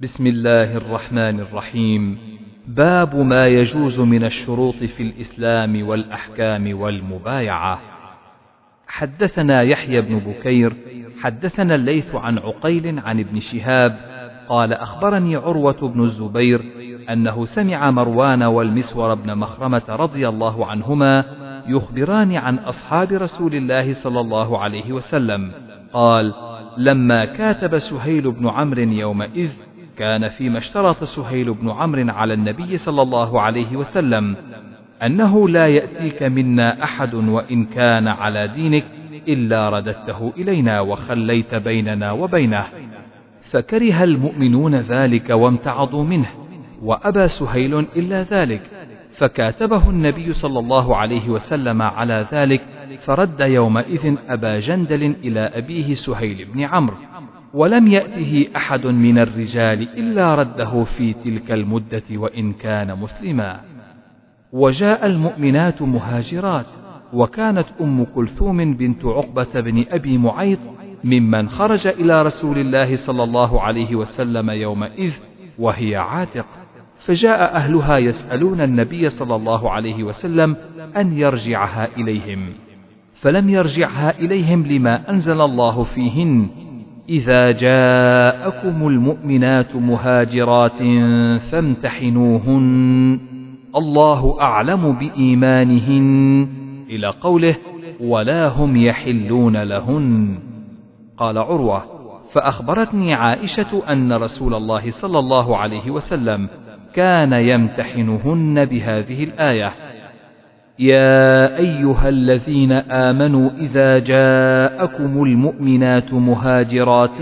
بسم الله الرحمن الرحيم. باب ما يجوز من الشروط في الإسلام والأحكام والمبايعة. حدثنا يحيى بن بكير حدثنا الليث عن عقيل عن ابن شهاب قال أخبرني عروة بن الزبير أنه سمع مروان والمسور بن مخرمة رضي الله عنهما يخبران عن أصحاب رسول الله صلى الله عليه وسلم. قال لما كاتب سهيل بن عمرو يومئذ كان فيما اشترط سهيل بن عمرو على النبي صلى الله عليه وسلم أنه لا يأتيك منا أحد وإن كان على دينك إلا رددته إلينا وخليت بيننا وبينه. فكره المؤمنون ذلك وامتعضوا منه وأبى سهيل إلا ذلك فكاتبه النبي صلى الله عليه وسلم على ذلك فرد يومئذ أبا جندل إلى أبيه سهيل بن عمرو. ولم يأته أحد من الرجال إلا رده في تلك المدة وإن كان مسلما. وجاء المؤمنات مهاجرات وكانت أم كلثوم بنت عقبة بن أبي معيط ممن خرج إلى رسول الله صلى الله عليه وسلم يومئذ وهي عاتق. فجاء أهلها يسألون النبي صلى الله عليه وسلم أن يرجعها إليهم. فلم يرجعها إليهم لما أنزل الله فيهن إذا جاءكم المؤمنات مهاجرات فامتحنوهن. الله أعلم بإيمانهن إلى قوله ولا هم يحلون لهن قال عروة فأخبرتني عائشة أن رسول الله صلى الله عليه وسلم كان يمتحنهن بهذه الآية يا أيها الذين آمنوا إذا جاءكم المؤمنات مهاجرات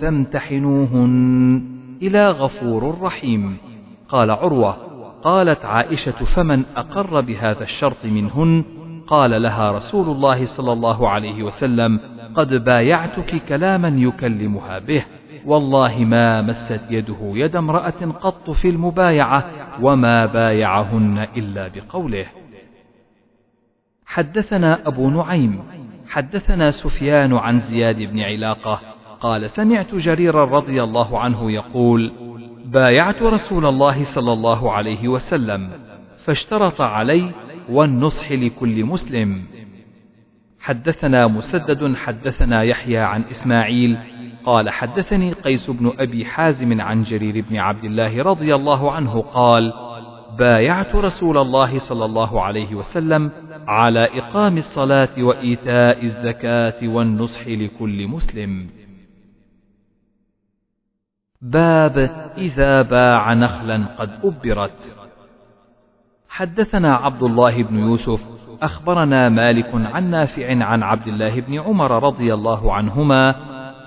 فامتحنوهن إلى غفور رحيم. قال عروة قالت عائشة فمن أقر بهذا الشرط منهن؟ قال لها رسول الله صلى الله عليه وسلم قد بايعتك كلاما يكلمها به. والله ما مست يده يد امرأة قط في المبايعة وما بايعهن إلا بقوله. حدثنا أبو نعيم حدثنا سفيان عن زياد بن علاقة قال سمعت جريرا رضي الله عنه يقول بايعت رسول الله صلى الله عليه وسلم فاشترط علي والنصح لكل مسلم. حدثنا مسدد حدثنا يحيى عن إسماعيل قال حدثني قيس بن أبي حازم عن جرير بن عبد الله رضي الله عنه قال بايعت رسول الله صلى الله عليه وسلم على إقام الصلاة وإيتاء الزكاة والنصح لكل مسلم. باب إذا باع نخلا قد أبرت. حدثنا عبد الله بن يوسف أخبرنا مالك عن نافع عن عبد الله بن عمر رضي الله عنهما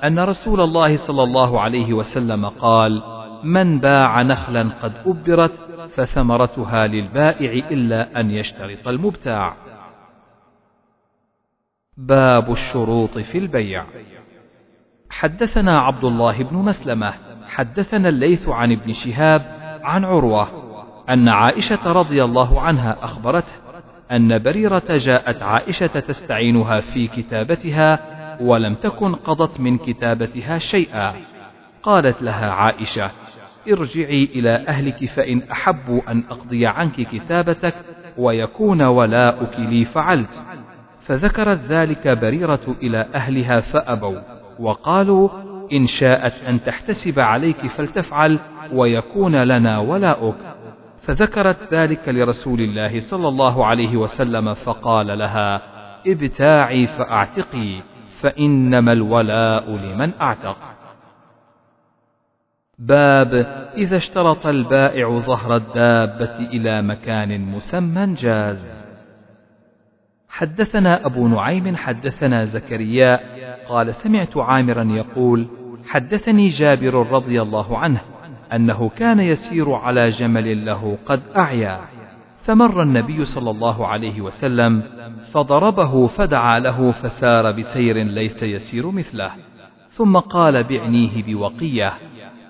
أن رسول الله صلى الله عليه وسلم قال: من باع نخلا قد أبرت فثمرتها للبائع إلا أن يشترط المبتاع. باب الشروط في البيع. حدثنا عبد الله بن مسلمة حدثنا الليث عن ابن شهاب عن عروة أن عائشة رضي الله عنها أخبرته أن بريرة جاءت عائشة تستعينها في كتابتها ولم تكن قضت من كتابتها شيئا. قالت لها عائشة ارجعي إلى أهلك فإن أحبوا أن أقضي عنك كتابتك ويكون ولاؤك لي فعلت فذكرت ذلك بريرة إلى أهلها فأبوا وقالوا إن شاءت أن تحتسب عليك فلتفعل ويكون لنا ولاؤك. فذكرت ذلك لرسول الله صلى الله عليه وسلم فقال لها ابتاعي فأعتقي فإنما الولاء لمن أعتق. باب إذا اشترط البائع ظهر الدابة إلى مكان مسمى جاز. حدثنا أبو نعيم حدثنا زكريا قال سمعت عامرا يقول حدثني جابر رضي الله عنه أنه كان يسير على جمل له قد أعيا فمر النبي صلى الله عليه وسلم فضربه فدعا له فسار بسير ليس يسير مثله ثم قال بعنيه بوقية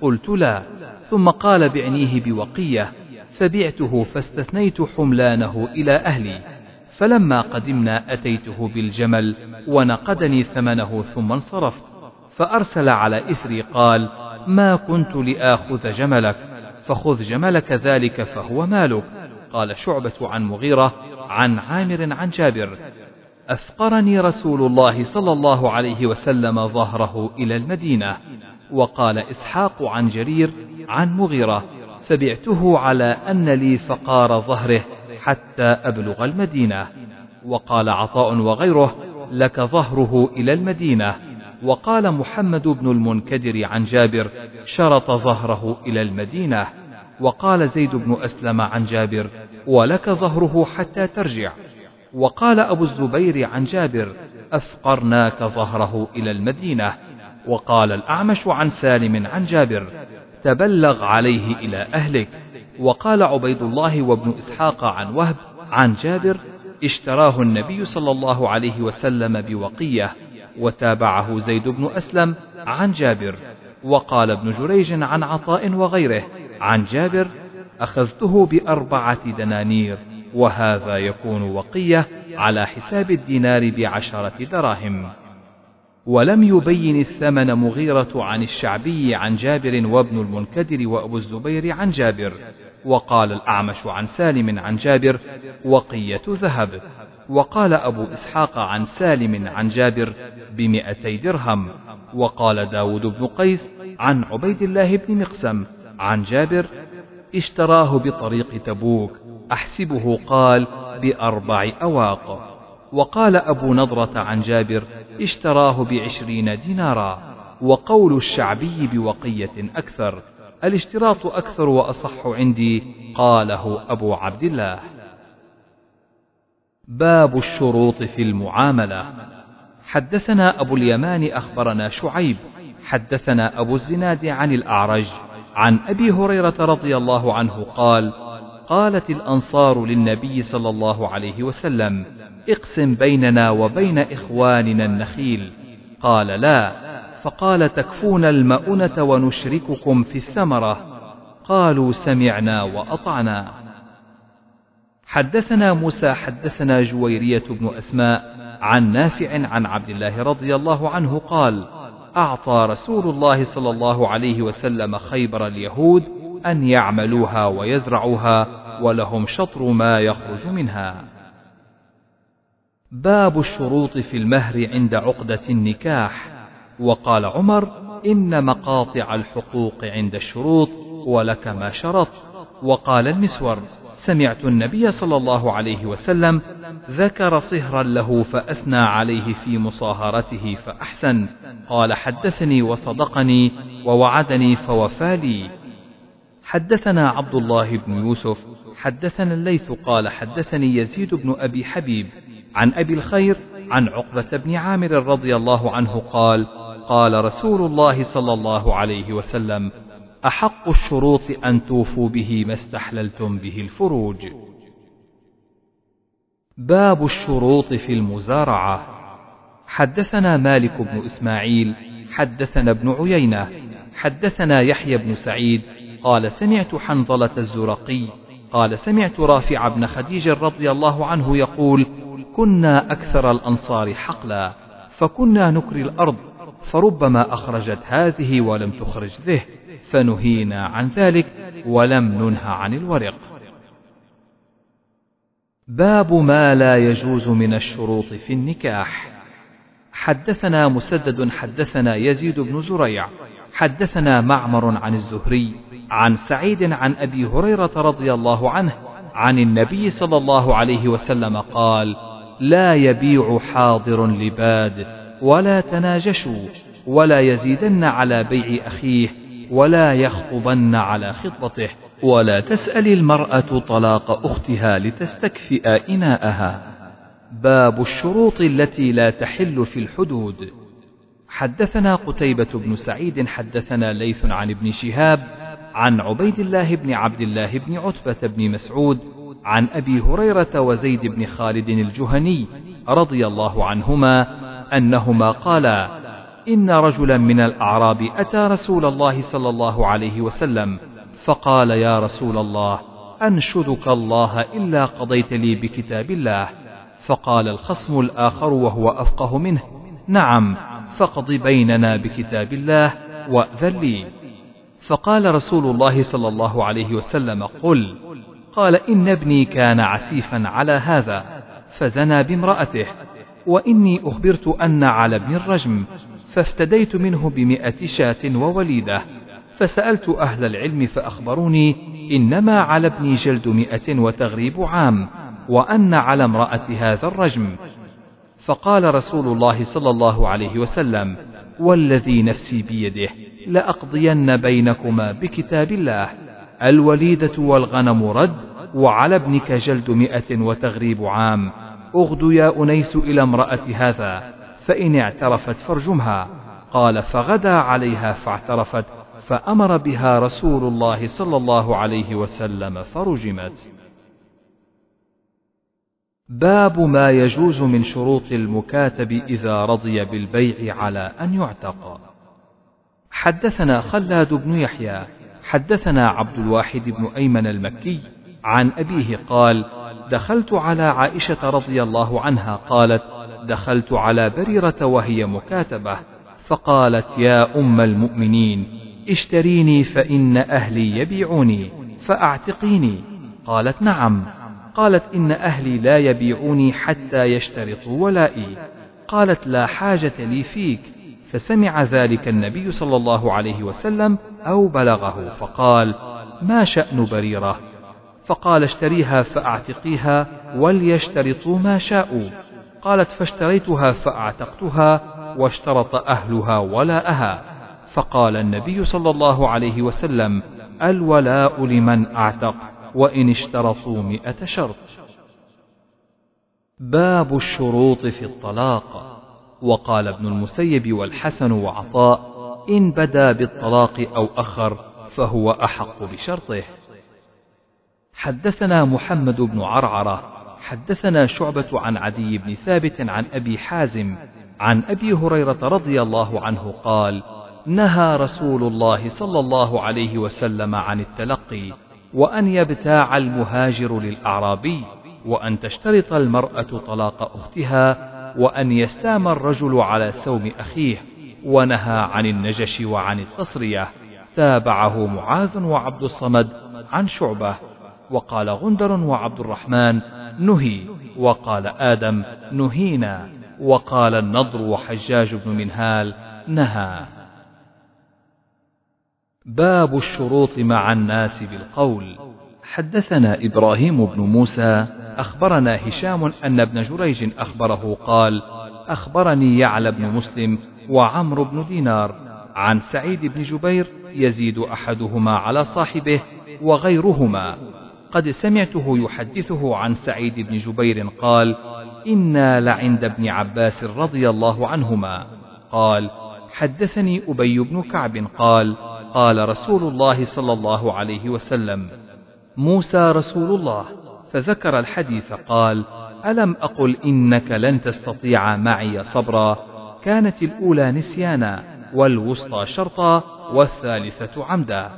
قلت لا ثم قال بعنيه بوقية فبعته فاستثنيت حملانه إلى أهلي. فلما قدمنا أتيته بالجمل ونقدني ثمنه ثم انصرفت فأرسل على إثري قال ما كنت لآخذ جملك فخذ جملك ذلك فهو مالك. قال شعبة عن مغيرة عن عامر عن جابر أفقرني رسول الله صلى الله عليه وسلم ظهره إلى المدينة. وقال إسحاق عن جرير عن مغيرة فبعته على أن لي فقار ظهره حتى أبلغ المدينة وقال عطاء وغيره لك ظهره إلى المدينة وقال محمد بن المنكدر عن جابر شرط ظهره إلى المدينة وقال زيد بن أسلم عن جابر ولك ظهره حتى ترجع وقال أبو الزبير عن جابر أفقرناك ظهره إلى المدينة وقال الأعمش عن سالم عن جابر تبلغ عليه إلى أهلك. وقال عبيد الله وابن إسحاق عن وهب عن جابر اشتراه النبي صلى الله عليه وسلم بوقية وتابعه زيد بن أسلم عن جابر. وقال ابن جريج عن عطاء وغيره عن جابر أخذته بأربعة دنانير وهذا يكون وقية على حساب الدينار بعشرة دراهم. ولم يبين الثمن مغيرة عن الشعبي عن جابر وابن المنكدر وأبو الزبير عن جابر وقال الأعمش عن سالم عن جابر وقية ذهب وقال أبو إسحاق عن سالم عن جابر بمئتي درهم وقال داود بن قيس عن عبيد الله بن مقسم عن جابر اشتراه بطريق تبوك أحسبه قال بأربع أواق. وقال أبو نضرة عن جابر اشتراه بعشرين دينارا. وقول الشعبي بوقية أكثر الاشتراط أكثر وأصح عندي قاله أبو عبد الله. باب الشروط في المعاملة. حدثنا أبو اليمان أخبرنا شعيب. حدثنا أبو الزناد عن الأعرج. عن أبي هريرة رضي الله عنه قال قالت الأنصار للنبي صلى الله عليه وسلم اقسم بيننا وبين إخواننا النخيل. قال لا فقال تكفون المؤنة ونشرككم في الثمرة. قالوا سمعنا وأطعنا. حدثنا موسى حدثنا جويرية بن أسماء عن نافع عن عبد الله رضي الله عنه قال أعطى رسول الله صلى الله عليه وسلم خيبر اليهود أن يعملوها ويزرعوها ولهم شطر ما يخرج منها. باب الشروط في المهر عند عقدة النكاح، وقال عمر: إن مقاطع الحقوق عند الشروط ولك ما شرط، وقال المسور: سمعت النبي صلى الله عليه وسلم ذكر صهرا له فأثنى عليه في مصاهرته فأحسن. قال حدثني وصدقني ووعدني فوفى لي. حدثنا عبد الله بن يوسف حدثنا الليث قال حدثني يزيد بن أبي حبيب. عن أبي الخير عن عقبة بن عامر رضي الله عنه قال قال رسول الله صلى الله عليه وسلم أحق الشروط أن توفوا به ما استحللتم به الفروج. باب الشروط في المزارعة. حدثنا مالك بن إسماعيل حدثنا ابن عيينة حدثنا يحيى بن سعيد قال سمعت حنظلة الزرقي قال سمعت رافع بن خديج رضي الله عنه يقول كنا أكثر الأنصار حقلا فكنا نكري الأرض فربما أخرجت هذه ولم تخرج ذه فنهينا عن ذلك ولم ننه عن الورق. باب ما لا يجوز من الشروط في النكاح. حدثنا مسدد حدثنا يزيد بن زريع حدثنا معمر عن الزهري عن سعيد عن أبي هريرة رضي الله عنه عن النبي صلى الله عليه وسلم قال لا يبيع حاضر لباد ولا تناجشوا ولا يزيدن على بيع أخيه ولا يخطبن على خطبته ولا تسأل المرأة طلاق أختها لتستكفئ إناءها. باب الشروط التي لا تحل في الحدود. حدثنا قتيبة بن سعيد حدثنا ليث عن ابن شهاب عن عبيد الله بن عبد الله بن عتبة بن مسعود عن أبي هريرة وزيد بن خالد الجهني رضي الله عنهما أنهما قالا إن رجلا من الأعراب أتى رسول الله صلى الله عليه وسلم فقال يا رسول الله أنشدك الله إلا قضيت لي بكتاب الله. فقال الخصم الآخر وهو أفقه منه نعم فاقض بيننا بكتاب الله وأذن لي. فقال رسول الله صلى الله عليه وسلم قل قال إن ابني كان عسيفا على هذا فزنى بامرأته وإني أخبرت أن على ابن الرجم فافتديت منه بمئة شاة ووليدة فسألت أهل العلم فأخبروني إنما على ابني جلد مئة وتغريب عام وأن على امرأة هذا الرجم. فقال رسول الله صلى الله عليه وسلم والذي نفسي بيده لأقضين بينكما بكتاب الله. الوليدة والغنم رد وعلى ابنك جلد مئة وتغريب عام. أغد يا أنيس إلى امرأة هذا فإن اعترفت فارجمها. قال فغدا عليها فاعترفت فأمر بها رسول الله صلى الله عليه وسلم فرجمت. باب ما يجوز من شروط المكاتب إذا رضي بالبيع على أن يعتق. حدثنا خلاد بن يحيى حدثنا عبد الواحد بن أيمن المكي عن أبيه قال دخلت على عائشة رضي الله عنها قالت دخلت على بريرة وهي مكاتبة. فقالت يا أم المؤمنين اشتريني فإن أهلي يبيعوني فأعتقيني. قالت نعم. قالت إن أهلي لا يبيعوني حتى يشترطوا ولائي. قالت لا حاجة لي فيك. فسمع ذلك النبي صلى الله عليه وسلم أو بلغه فقال ما شأن بريرة؟ فقال اشتريها فأعتقيها وليشترطوا ما شاءوا. قالت فاشتريتها فأعتقتها واشترط أهلها ولاءها. فقال النبي صلى الله عليه وسلم الولاء لمن أعتق وإن اشترطوا مئة شرط. باب الشروط في الطلاق. وقال ابن المسيب والحسن وعطاء إن بدا بالطلاق أو أخر فهو أحق بشرطه. حدثنا محمد بن عرعرة حدثنا شعبة عن عدي بن ثابت عن أبي حازم عن أبي هريرة رضي الله عنه قال نهى رسول الله صلى الله عليه وسلم عن التلقي وأن يبتاع المهاجر للأعرابي وأن تشترط المرأة طلاق أختها وأن يستام الرجل على سوم أخيه ونهى عن النجش وعن التصرية. تابعه معاذ وعبد الصمد عن شعبة. وقال غندر وعبد الرحمن نهي. وقال آدم نهينا. وقال النضر وحجاج بن منهال نهى. باب الشروط مع الناس بالقول. حدثنا إبراهيم بن موسى أخبرنا هشام أن ابن جريج أخبره قال أخبرني يعلى بن مسلم وعمرو بن دينار عن سعيد بن جبير يزيد أحدهما على صاحبه وغيرهما. قد سمعته يحدثه عن سعيد بن جبير قال إنا لعند ابن عباس رضي الله عنهما. قال حدثني أبي بن كعب قال قال رسول الله صلى الله عليه وسلم موسى رسول الله. فذكر الحديث قال ألم أقل إنك لن تستطيع معي صبرا؟ كانت الأولى نسيانا والوسطى شرطا والثالثة عمدا.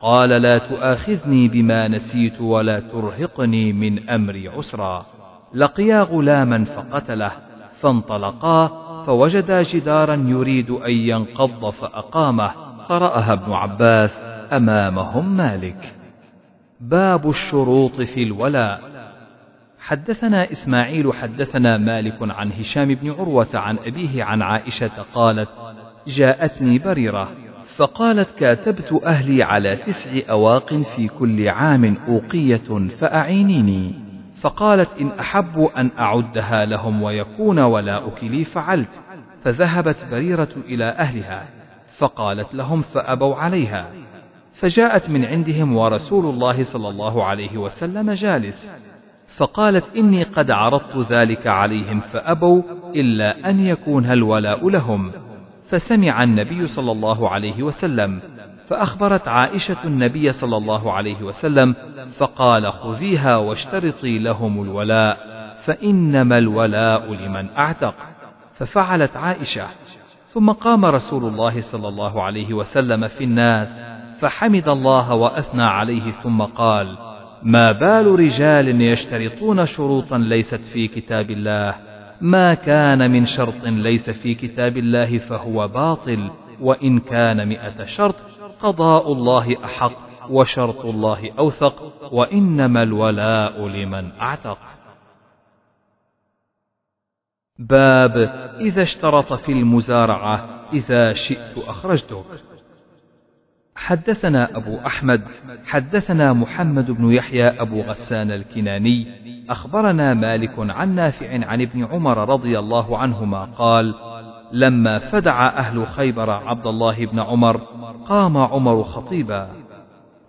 قال لا تؤاخذني بما نسيت ولا ترهقني من أمري عسرا. لقيا غلاما فقتله فانطلقا فوجدا جدارا يريد أن ينقض فأقامه. قرأها ابن عباس أمامهم مالك. باب الشروط في الولاء. حدثنا إسماعيل حدثنا مالك عن هشام بن عروة عن أبيه عن عائشة قالت جاءتني بريرة فقالت كاتبت أهلي على تسع أواق في كل عام أوقية فأعينيني. فقالت إن أحب أن أعدها لهم ويكون ولاؤك لي فعلت. فذهبت بريرة إلى أهلها فقالت لهم فأبوا عليها. فجاءت من عندهم ورسول الله صلى الله عليه وسلم جالس فقالت إني قد عرضت ذلك عليهم فأبوا إلا أن يكون الولاء لهم فسمع النبي صلى الله عليه وسلم فأخبرت عائشة النبي صلى الله عليه وسلم فقال خذيها واشترطي لهم الولاء فإنما الولاء لمن أعتق ففعلت عائشة ثم قام رسول الله صلى الله عليه وسلم في الناس فحمد الله وأثنى عليه ثم قال ما بال رجال يشترطون شروطا ليست في كتاب الله ما كان من شرط ليس في كتاب الله فهو باطل وإن كان مئة شرط قضاء الله أحق وشرط الله أوثق وإنما الولاء لمن أعتق. باب إذا اشترط في المزارعة إذا شئت أخرجتك. حدثنا أبو أحمد حدثنا محمد بن يحيى أبو غسان الكناني أخبرنا مالك عن نافع عن ابن عمر رضي الله عنهما قال لما فدع أهل خيبر عبد الله بن عمر قام عمر خطيبا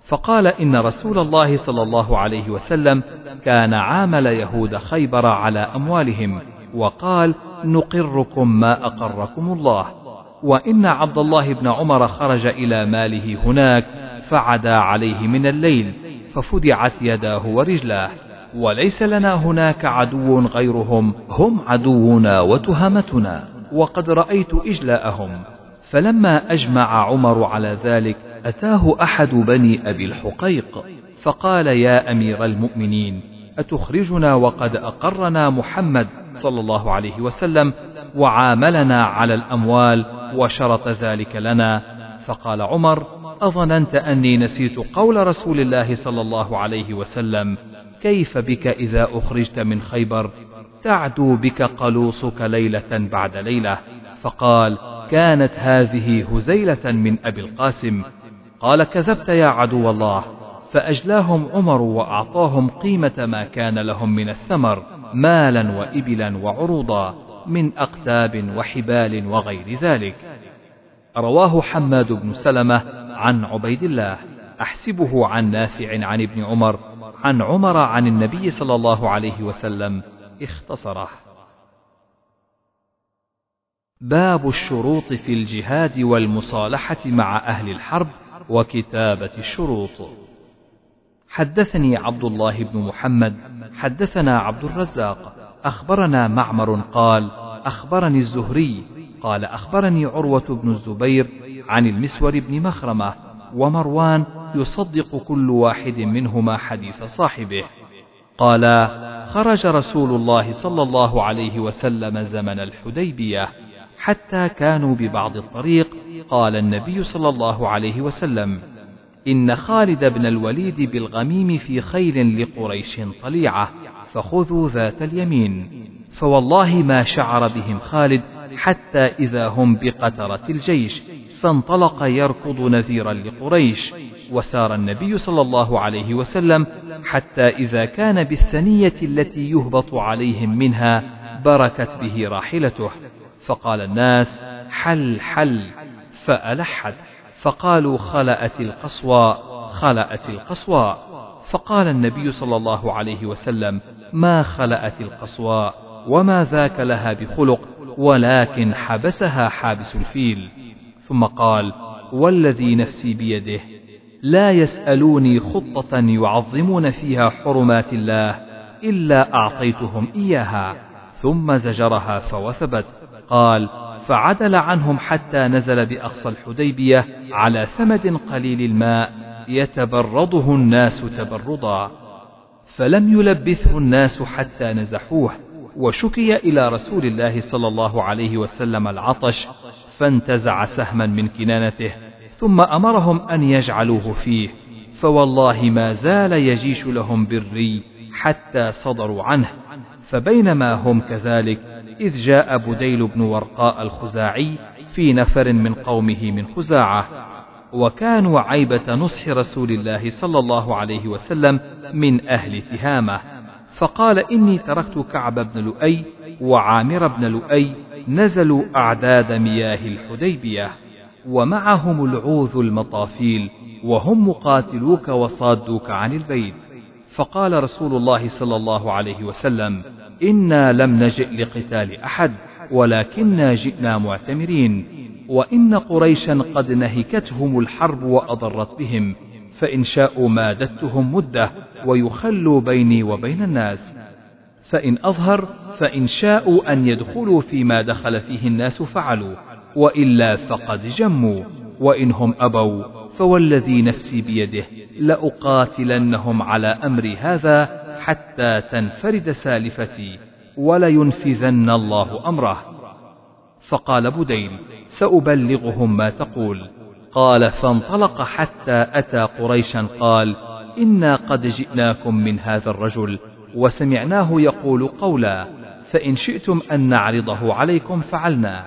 فقال إن رسول الله صلى الله عليه وسلم كان عامل يهود خيبر على أموالهم وقال نقركم ما أقركم الله وإن عبد الله بن عمر خرج إلى ماله هناك فعدا عليه من الليل ففدعت يداه ورجلاه. وليس لنا هناك عدو غيرهم هم عدونا وتهمتنا وقد رأيت إجلاءهم. فلما أجمع عمر على ذلك أتاه أحد بني أبي الحقيق فقال يا أمير المؤمنين أتخرجنا وقد أقرنا محمد صلى الله عليه وسلم وعاملنا على الأموال وشرط ذلك لنا. فقال عمر أظننت أني نسيت قول رسول الله صلى الله عليه وسلم كيف بك إذا أخرجت من خيبر؟ تعدو بك قلوصك ليلة بعد ليلة. فقال كانت هذه هزيلة من أبي القاسم. قال كذبت يا عدو الله. فأجلاهم عمر وأعطاهم قيمة ما كان لهم من الثمر مالا وإبلا وعروضا. من أقتاب وحبال وغير ذلك. رواه حماد بن سلمة عن عبيد الله. أحسبه عن نافع عن ابن عمر عن عمر عن النبي صلى الله عليه وسلم اختصره. باب الشروط في الجهاد والمصالحة مع أهل الحرب وكتابة الشروط. حدثني عبد الله بن محمد حدثنا عبد الرزاق أخبرنا معمر قال أخبرني الزهري قال أخبرني عروة بن الزبير عن المسور بن مخرمة ومروان يصدق كل واحد منهما حديث صاحبه. قال خرج رسول الله صلى الله عليه وسلم زمن الحديبية حتى كانوا ببعض الطريق قال النبي صلى الله عليه وسلم إن خالد بن الوليد بالغميم في خيل لقريش طليعة. فخذوا ذات اليمين. فوالله ما شعر بهم خالد حتى إذا هم بقترة الجيش. فانطلق يركض نذيرا لقريش. وسار النبي صلى الله عليه وسلم حتى إذا كان بالثنية التي يهبط عليهم منها بركت به راحلته. فقال الناس حل حل. فألحت فقالوا خلأت القصوى خلأت القصوى. فقال النبي صلى الله عليه وسلم ما خلأت القصوى وما ذاك لها بخلق ولكن حبسها حابس الفيل. ثم قال والذي نفسي بيده لا يسألوني خطة يعظمون فيها حرمات الله إلا أعطيتهم إياها. ثم زجرها فوثبت. قال فعدل عنهم حتى نزل بأقصى الحديبية على ثمد قليل الماء يتبرضه الناس تبرضا فلم يلبثه الناس حتى نزحوه وشكي إلى رسول الله صلى الله عليه وسلم العطش فانتزع سهما من كنانته ثم أمرهم أن يجعلوه فيه فوالله ما زال يجيش لهم بالري حتى صدروا عنه فبينما هم كذلك إذ جاء بديل بن ورقاء الخزاعي في نفر من قومه من خزاعة وكانوا عيبة نصح رسول الله صلى الله عليه وسلم من أهل تهامة. فقال إني تركت كعب بن لؤي وعامر بن لؤي نزلوا أعداد مياه الحديبية ومعهم العوذ المطافيل وهم مقاتلوك وصادوك عن البيت. فقال رسول الله صلى الله عليه وسلم إنا لم نجئ لقتال أحد ولكنا جئنا معتمرين. وإن قريشا قد نهكتهم الحرب وأضرت بهم فإن شاءوا مادتهم مدة ويخلوا بيني وبين الناس. فإن أظهر فإن شاءوا أن يدخلوا فيما دخل فيه الناس فعلوا وإلا فقد جموا. وإنهم أبوا فوالذي نفسي بيده لأقاتلنهم على أمري هذا حتى تنفرد سالفتي ولينفذن الله أمره. فقال بديل سأبلغهم ما تقول. قال فانطلق حتى أتى قريشا قال إنا قد جئناكم من هذا الرجل وسمعناه يقول قولا فإن شئتم أن نعرضه عليكم فعلنا.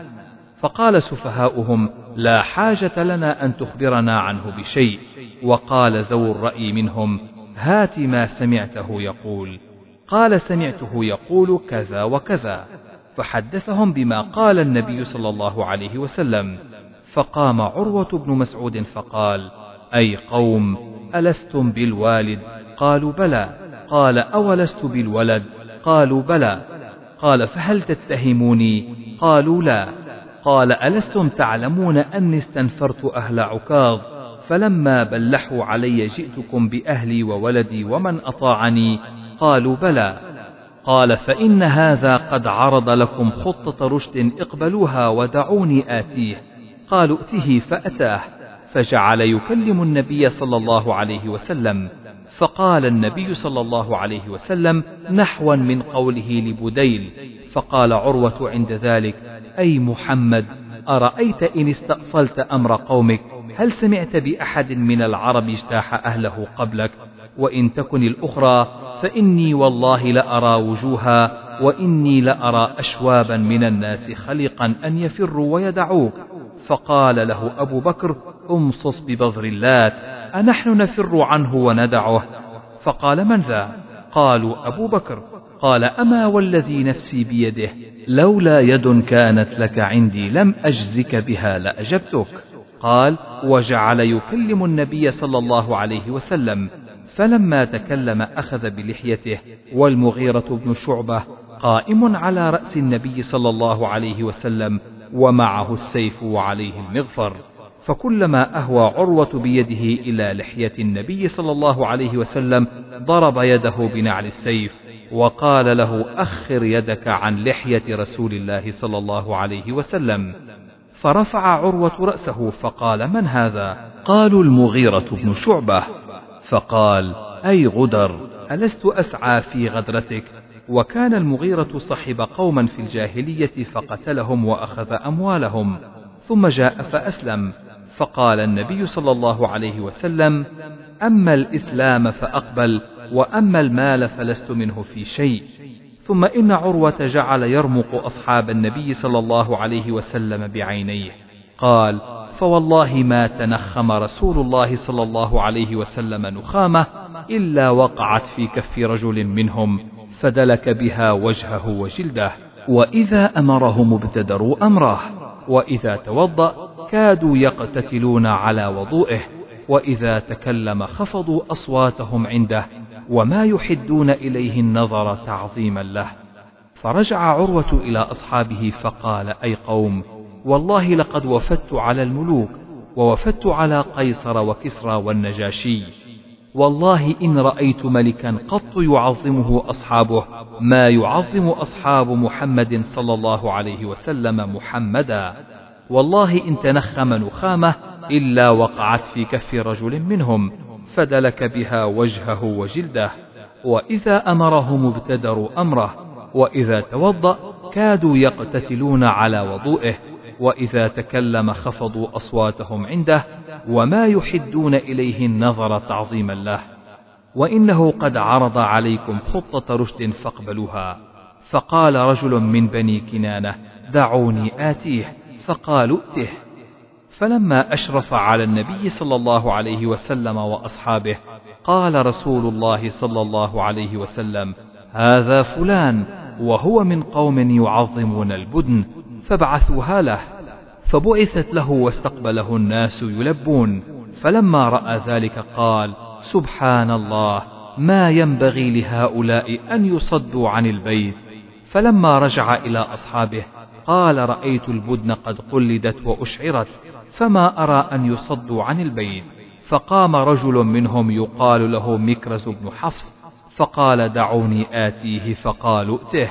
فقال سفهاؤهم لا حاجة لنا أن تخبرنا عنه بشيء. وقال ذو الرأي منهم هات ما سمعته يقول. قال سمعته يقول كذا وكذا. فحدثهم بما قال النبي صلى الله عليه وسلم. فقام عروة بن مسعود فقال أي قوم ألستم بالوالد؟ قالوا بلى. قال أولست بالولد؟ قالوا بلى. قال فهل تتهموني؟ قالوا لا. قال ألستم تعلمون أني استنفرت أهل عكاظ؟ فلما بلحوا علي جئتكم بأهلي وولدي ومن أطاعني؟ قالوا بلى. قال فإن هذا قد عرض لكم خطة رشد اقبلوها ودعوني آتيه. قالوا ائته فأتاه. فجعل يكلم النبي صلى الله عليه وسلم. فقال النبي صلى الله عليه وسلم نحوا من قوله لبديل. فقال عروة عند ذلك أي محمد أرأيت إن استأصلت أمر قومك؟ هل سمعت بأحد من العرب اجتاح أهله قبلك؟ وإن تكن الأخرى فإني والله لأرى وجوها وإني لأرى أشوابا من الناس خلقا أن يفروا ويدعوك. فقال له أبو بكر امصص ببذر اللات أنحن نفر عنه وندعه؟ فقال من ذا؟ قالوا أبو بكر. قال أما والذي نفسي بيده؟ لولا يد كانت لك عندي لم أجزك بها لأجبتك. قال وجعل يكلم النبي صلى الله عليه وسلم فلما تكلم أخذ بلحيته والمغيرة بن شعبة قائم على رأس النبي صلى الله عليه وسلم ومعه السيف وعليه المغفر فكلما أهوى عروة بيده إلى لحية النبي صلى الله عليه وسلم ضرب يده بنعل السيف وقال له أخر يدك عن لحية رسول الله صلى الله عليه وسلم. فرفع عروة رأسه فقال من هذا؟ قالوا المغيرة بن شعبة. فقال أي غدر ألست أسعى في غدرتك؟ وكان المغيرة صحب قوما في الجاهلية فقتلهم وأخذ أموالهم ثم جاء فأسلم. فقال النبي صلى الله عليه وسلم أما الإسلام فأقبل وأما المال فلست منه في شيء. ثم إن عروة جعل يرمق أصحاب النبي صلى الله عليه وسلم بعينيه. قال فوالله ما تنخم رسول الله صلى الله عليه وسلم نخامة إلا وقعت في كف رجل منهم فدلك بها وجهه وجلده. وإذا أمرهم ابتدروا أمره وإذا توضأ كادوا يقتتلون على وضوئه وإذا تكلم خفضوا أصواتهم عنده وما يحدون إليه النظر تعظيما له. فرجع عروة إلى أصحابه فقال أي قوم والله لقد وفدت على الملوك ووفدت على قيصر وكسرى والنجاشي. والله إن رأيت ملكا قط يعظمه أصحابه ما يعظم أصحاب محمد صلى الله عليه وسلم محمدا. والله إن تنخم نخامة إلا وقعت في كف رجل منهم فدلك بها وجهه وجلده. وإذا أمرهم ابتدروا أمره وإذا توضأ كادوا يقتتلون على وضوئه. وإذا تكلم خفضوا أصواتهم عنده وما يحدون إليه النظر تعظيما له. وإنه قد عرض عليكم خطة رشد فاقبلوها. فقال رجل من بني كنانة دعوني آتيه. فقالوا ائته. فلما أشرف على النبي صلى الله عليه وسلم وأصحابه قال رسول الله صلى الله عليه وسلم هذا فلان وهو من قوم يعظمون البدن فبعثوها له فبعثت له واستقبله الناس يلبون. فلما رأى ذلك قال سبحان الله ما ينبغي لهؤلاء أن يصدوا عن البيت. فلما رجع إلى أصحابه قال رأيت البدن قد قلدت وأشعرت فما أرى أن يصدوا عن البيت. فقام رجل منهم يقال له مكرز بن حفص فقال دعوني آتيه فقالوا ائته.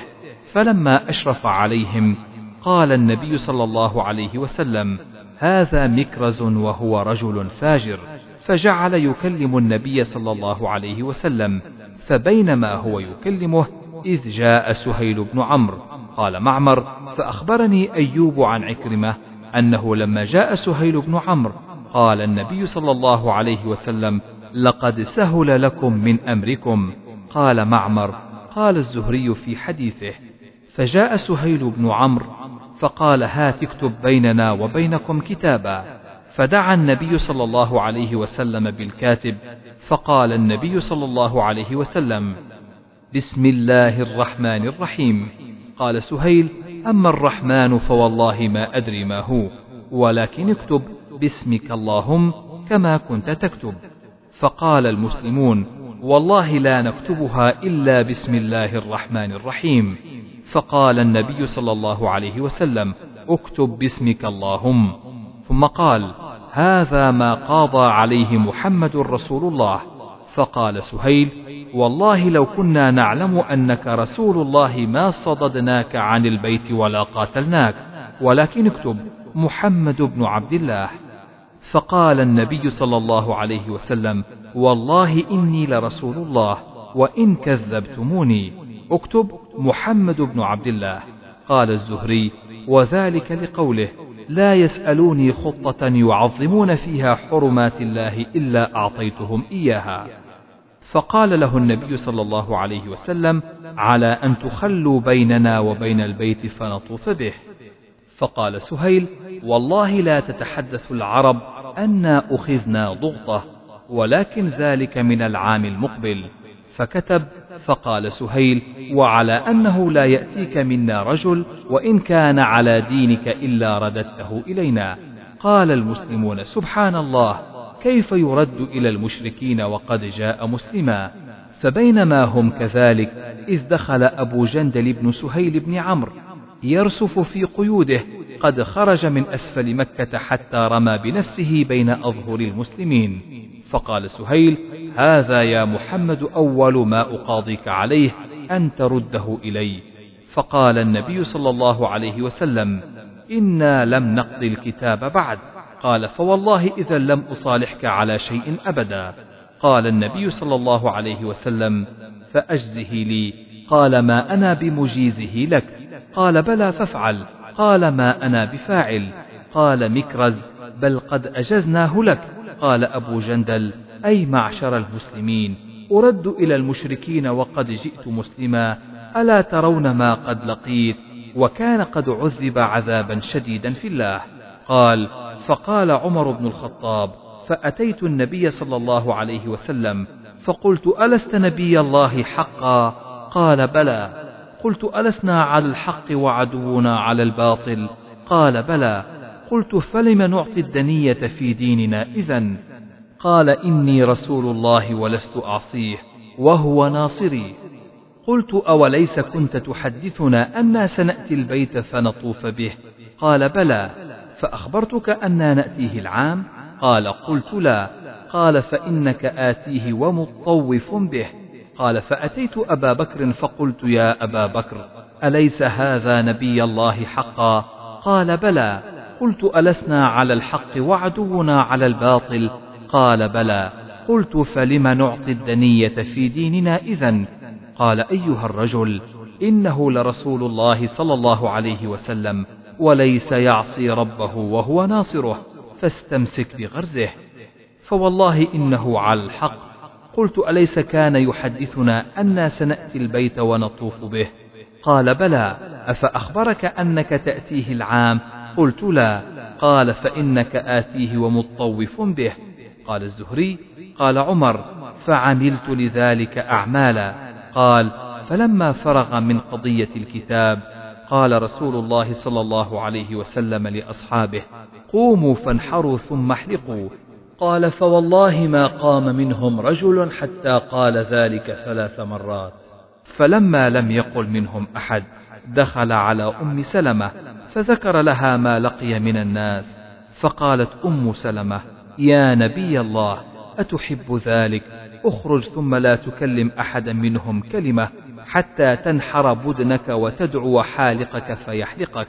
فلما أشرف عليهم قال النبي صلى الله عليه وسلم هذا مكرز وهو رجل فاجر. فجعل يكلم النبي صلى الله عليه وسلم فبينما هو يكلمه إذ جاء سهيل بن عمرو. قال معمر فأخبرني أيوب عن عكرمة أنه لما جاء سهيل بن عمرو قال النبي صلى الله عليه وسلم لقد سهل لكم من أمركم. قال معمر قال الزهري في حديثه فجاء سهيل بن عمرو فقال هات اكتب بيننا وبينكم كتابا. فدعا النبي صلى الله عليه وسلم بالكاتب فقال النبي صلى الله عليه وسلم بسم الله الرحمن الرحيم. قال سهيل أما الرحمن فوالله ما أدري ما هو ولكن اكتب باسمك اللهم كما كنت تكتب. فقال المسلمون والله لا نكتبها إلا بسم الله الرحمن الرحيم. فقال النبي صلى الله عليه وسلم اكتب باسمك اللهم. ثم قال هذا ما قاضى عليه محمد رسول الله. فقال سهيل والله لو كنا نعلم أنك رسول الله ما صددناك عن البيت ولا قاتلناك ولكن اكتب محمد بن عبد الله. فقال النبي صلى الله عليه وسلم والله إني لرسول الله وإن كذبتموني. اكتب محمد بن عبد الله. قال الزهري وذلك لقوله لا يسألوني خطة يعظمون فيها حرمات الله إلا أعطيتهم إياها. فقال له النبي صلى الله عليه وسلم على أن تخلوا بيننا وبين البيت فنطوف به. فقال سهيل والله لا تتحدث العرب أنا أخذنا ضغطة ولكن ذلك من العام المقبل. فكتب فقال سهيل وعلى أنه لا يأتيك منا رجل وإن كان على دينك إلا رددته إلينا. قال المسلمون سبحان الله كيف يرد إلى المشركين وقد جاء مسلما؟ فبينما هم كذلك إذ دخل أبو جندل بن سهيل بن عمرو يرسف في قيوده قد خرج من أسفل مكة حتى رمى بنفسه بين أظهر المسلمين. فقال سهيل هذا يا محمد أول ما أقاضيك عليه أن ترده إلي. فقال النبي صلى الله عليه وسلم إنا لم نقض الكتاب بعد. قال فوالله إذا لم أصالحك على شيء أبدا. قال النبي صلى الله عليه وسلم فأجزه لي. قال ما أنا بمجيزه لك قال بلى فافعل. قال ما أنا بفاعل. قال مكرز بل قد أجزناه لك. قال أبو جندل أي معشر المسلمين. أرد إلى المشركين وقد جئت مسلما. ألا ترون ما قد لقيت؟ وكان قد عذب عذابا شديدا في الله. قال فقال عمر بن الخطاب فأتيت النبي صلى الله عليه وسلم. فقلت ألست نبي الله حقا؟ قال بلى. قلت ألسنا على الحق وعدونا على الباطل قال بلى قلت فلم نعطي الدنية في ديننا إذا قال إني رسول الله ولست أعصيه وهو ناصري قلت أوليس كنت تحدثنا أنا سنأتي البيت فنطوف به قال بلى فأخبرتك أنا نأتيه العام قال قلت لا قال فإنك آتيه ومطوف به قال فأتيت أبا بكر فقلت يا أبا بكر أليس هذا نبي الله حقا؟ قال بلى. قلت ألسنا على الحق وعدونا على الباطل؟ قال بلى. قلت فلم نعطي الدنية في ديننا إذا قال أيها الرجل إنه لرسول الله صلى الله عليه وسلم وليس يعصي ربه وهو ناصره فاستمسك بغرزه. فوالله إنه على الحق. قلت أليس كان يحدثنا أنا سنأتي البيت ونطوف به؟ قال بلى أفأخبرك أنك تأتيه العام؟ قلت لا قال فإنك آتيه ومطوف به. قال الزهري قال عمر فعملت لذلك أعمالا. قال فلما فرغ من قضية الكتاب قال رسول الله صلى الله عليه وسلم لأصحابه قوموا فانحروا ثم احلقوا. قال فوالله ما قام منهم رجل حتى قال ذلك ثلاث مرات. فلما لم يقل منهم أحد دخل على أم سلمة فذكر لها ما لقي من الناس. فقالت أم سلمة يا نبي الله أتحب ذلك؟ اخرج ثم لا تكلم أحدا منهم كلمة حتى تنحر بدنك وتدعو حالقك فيحلقك.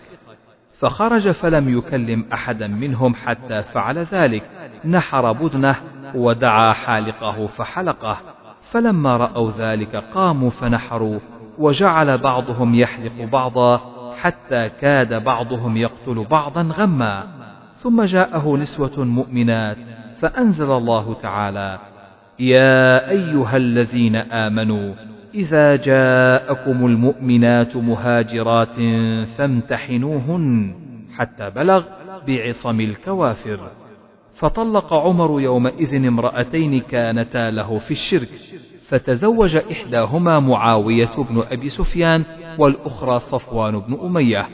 فخرج فلم يكلم أحدا منهم حتى فعل ذلك. نحر بدنه ودعا حالقه فحلقه فلما رأوا ذلك قاموا فنحروا وجعل بعضهم يحلق بعضا حتى كاد بعضهم يقتل بعضا غما. ثم جاءه نسوة مؤمنات فأنزل الله تعالى يا أيها الذين آمنوا إذا جاءكم المؤمنات مهاجرات فامتحنوهن حتى بلغ بعصم الكوافر. فطلق عمر يومئذ امرأتين كانتا له في الشرك فتزوج إحداهما معاوية بن أبي سفيان والأخرى صفوان بن أمية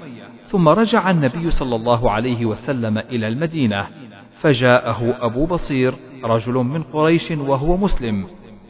ثم رجع النبي صلى الله عليه وسلم إلى المدينة فجاءه أبو بصير رجل من قريش وهو مسلم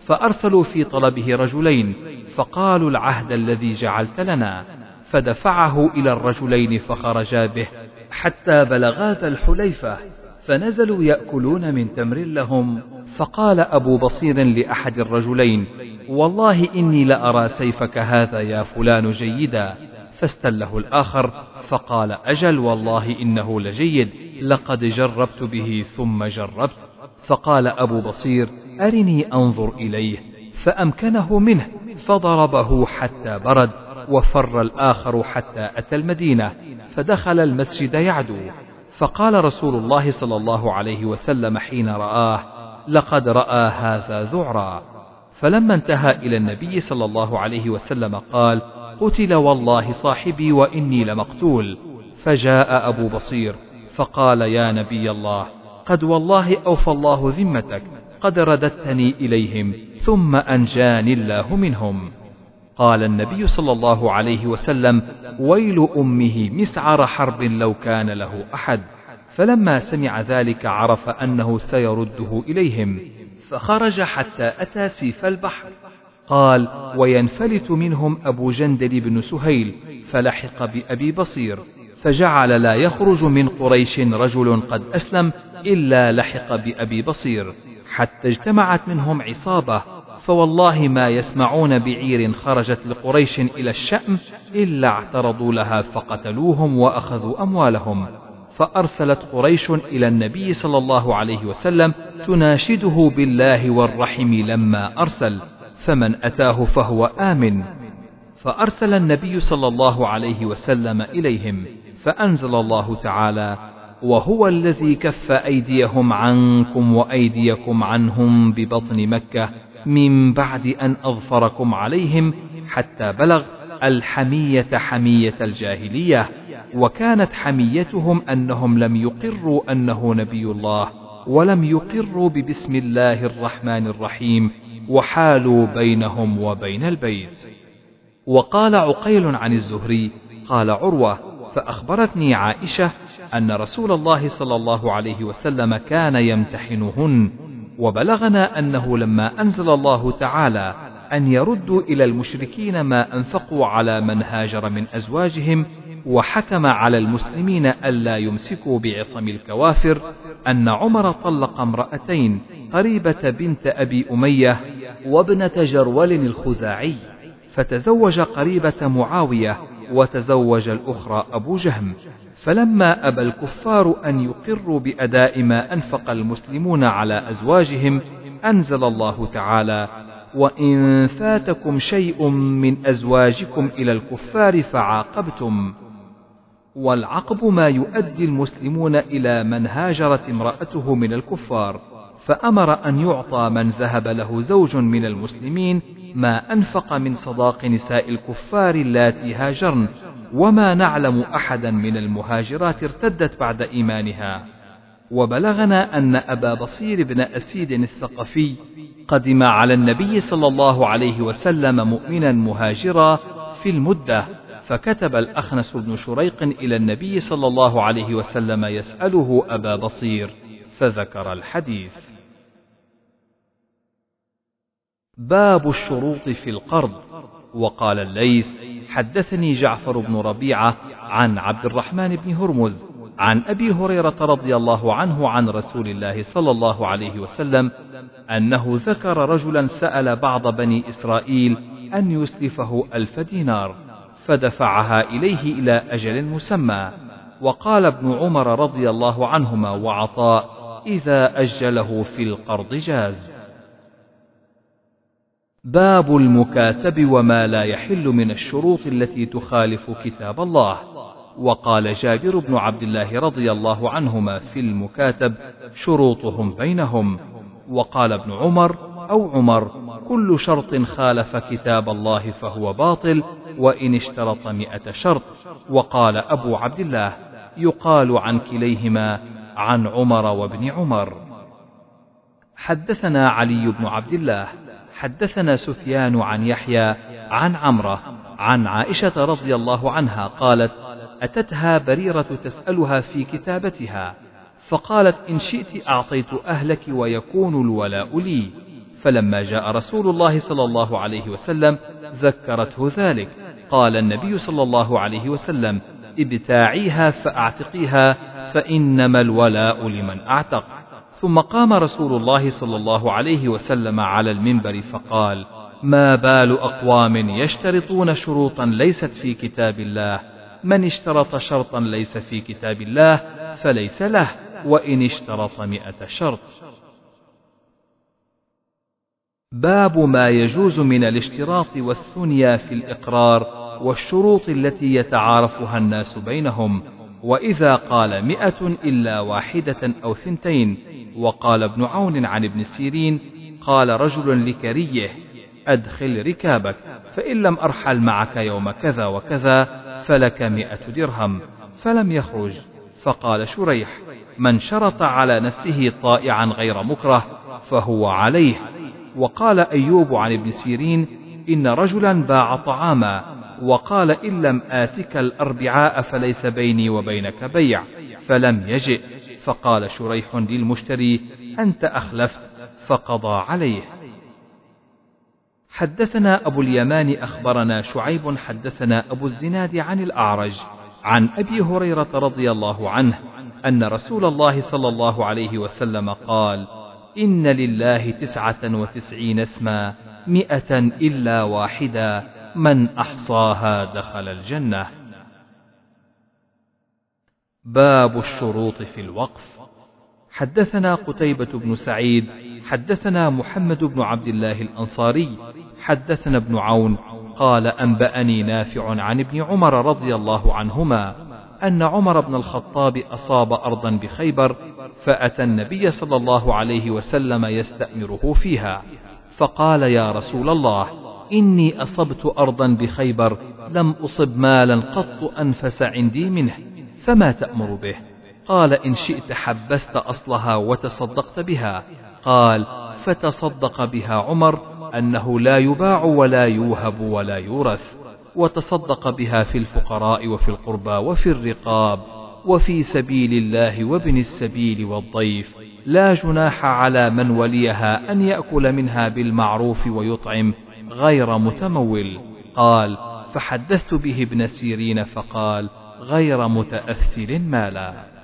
فأرسلوا في طلبه رجلين فقالوا العهد الذي جعلت لنا فدفعه إلى الرجلين فخرجا به حتى بلغا ذا الحليفة. فنزلوا يأكلون من تمر لهم. فقال أبو بصير لأحد الرجلين والله إني لأرى سيفك هذا يا فلان جيدا. فاستله الآخر فقال أجل والله إنه لجيد لقد جربت به ثم جربت. فقال أبو بصير أرني أنظر إليه. فأمكنه منه فضربه حتى برد وفر الآخر حتى أتى المدينة فدخل المسجد يعدو. فقال رسول الله صلى الله عليه وسلم حين رآه لقد رأى هذا ذعرا. فلما انتهى إلى النبي صلى الله عليه وسلم قال قتل والله صاحبي وإني لمقتول. فجاء أبو بصير فقال يا نبي الله قد والله أوفى الله ذمتك قد رددتني إليهم ثم أنجاني الله منهم. قال النبي صلى الله عليه وسلم ويل أمه مسعر حرب لو كان له أحد. فلما سمع ذلك عرف أنه سيرده إليهم فخرج حتى أتى سيف البحر. قال وينفلت منهم أبو جندل بن سهيل فلحق بأبي بصير فجعل لا يخرج من قريش رجل قد أسلم إلا لحق بأبي بصير حتى اجتمعت منهم عصابة. فوالله ما يسمعون بعير خرجت لقريش إلى الشأم إلا اعترضوا لها فقتلوهم وأخذوا أموالهم. فأرسلت قريش إلى النبي صلى الله عليه وسلم تناشده بالله والرحم لما أرسل فمن أتاه فهو آمن. فأرسل النبي صلى الله عليه وسلم إليهم فأنزل الله تعالى وهو الذي كف أيديهم عنكم وأيديكم عنهم ببطن مكة من بعد أن أظفركم عليهم حتى بلغ الحمية حمية الجاهلية وكانت حميتهم أنهم لم يقروا أنه نبي الله ولم يقروا ببسم الله الرحمن الرحيم وحالوا بينهم وبين البيت. وقال عقيل عن الزهري قال عروة فأخبرتني عائشة أن رسول الله صلى الله عليه وسلم كان يمتحنهن وبلغنا أنه لما أنزل الله تعالى أن يردوا إلى المشركين ما أنفقوا على من هاجر من أزواجهم وحكم على المسلمين ألا يمسكوا بعصم الكوافر أن عمر طلق امرأتين قريبة بنت أبي أمية وابنة جرول الخزاعي فتزوج قريبة معاوية وتزوج الأخرى أبو جهم. فلما أبى الكفار أن يقروا بأداء ما أنفق المسلمون على أزواجهم أنزل الله تعالى وإن فاتكم شيء من أزواجكم إلى الكفار فعاقبتم والعقب ما يؤدي المسلمون إلى من هاجرت امرأته من الكفار فأمر أن يعطى من ذهب له زوج من المسلمين ما أنفق من صداق نساء الكفار اللاتي هاجرن. وما نعلم أحدا من المهاجرات ارتدت بعد إيمانها. وبلغنا أن أبا بصير بن أسيد الثقفي قدم على النبي صلى الله عليه وسلم مؤمنا مهاجرا في المدة فكتب الأخنس بن شريق إلى النبي صلى الله عليه وسلم يسأله أبا بصير فذكر الحديث. باب الشروط في القرض وقال الليث حدثني جعفر بن ربيعة عن عبد الرحمن بن هرمز عن أبي هريرة رضي الله عنه عن رسول الله صلى الله عليه وسلم أنه ذكر رجلا سأل بعض بني إسرائيل أن يسلفه ألف دينار فدفعها إليه إلى أجل مسمى. وقال ابن عمر رضي الله عنهما وعطاء إذا أجله في القرض جاز. باب المكاتب وما لا يحل من الشروط التي تخالف كتاب الله. وقال جابر بن عبد الله رضي الله عنهما في المكاتب شروطهم بينهم. وقال ابن عمر أو عمر كل شرط خالف كتاب الله فهو باطل وإن اشترط مئة شرط. وقال أبو عبد الله يقال عن كليهما عن عمر وابن عمر. حدثنا علي بن عبد الله حدثنا سفيان عن يحيى عن عمرة عن عائشة رضي الله عنها قالت أتتها بريرة تسألها في كتابتها فقالت إن شئت أعطيت أهلك ويكون الولاء لي. فلما جاء رسول الله صلى الله عليه وسلم ذكرته ذلك. قال النبي صلى الله عليه وسلم ابتاعيها فأعتقيها فإنما الولاء لمن أعتق. ثم قام رسول الله صلى الله عليه وسلم على المنبر فقال ما بال أقوام يشترطون شروطا ليست في كتاب الله. من اشترط شرطا ليس في كتاب الله فليس له وإن اشترط مئة شرط. باب ما يجوز من الاشتراط والثنيا في الإقرار والشروط التي يتعارفها الناس بينهم. وإذا قال مئة إلا واحدة أو ثنتين وقال ابن عون عن ابن سيرين قال رجل لكريه أدخل ركابك فإن لم أرحل معك يوم كذا وكذا فلك مئة درهم فلم يخرج. فقال شريح من شرط على نفسه طائعا غير مكره فهو عليه. وقال أيوب عن ابن سيرين إن رجلا باع طعاما وقال إن لم آتك الأربعاء فليس بيني وبينك بيع فلم يجئ. فقال شريح للمشتري أنت أخلفت فقضى عليه. حدثنا أبو اليمان أخبرنا شعيب حدثنا أبو الزناد عن الأعرج عن أبي هريرة رضي الله عنه أن رسول الله صلى الله عليه وسلم قال إن لله تسعة وتسعين اسما مئة إلا واحدا. من أحصاها دخل الجنة. باب الشروط في الوقف. حدثنا قتيبة بن سعيد حدثنا محمد بن عبد الله الأنصاري حدثنا ابن عون قال أنبأني نافع عن ابن عمر رضي الله عنهما أن عمر بن الخطاب أصاب أرضا بخيبر فأتى النبي صلى الله عليه وسلم يستأمره فيها فقال يا رسول الله إني أصبت أرضا بخيبر لم أصب مالا قط أنفس عندي منه فما تأمر به؟ قال إن شئت حبست أصلها وتصدقت بها. قال فتصدق بها عمر أنه لا يباع ولا يوهب ولا يورث وتصدق بها في الفقراء وفي القربى وفي الرقاب وفي سبيل الله وابن السبيل والضيف. لا جناح على من وليها أن يأكل منها بالمعروف ويطعم غير متمول. قال فحدثت به ابن سيرين فقال غير متأثر مالا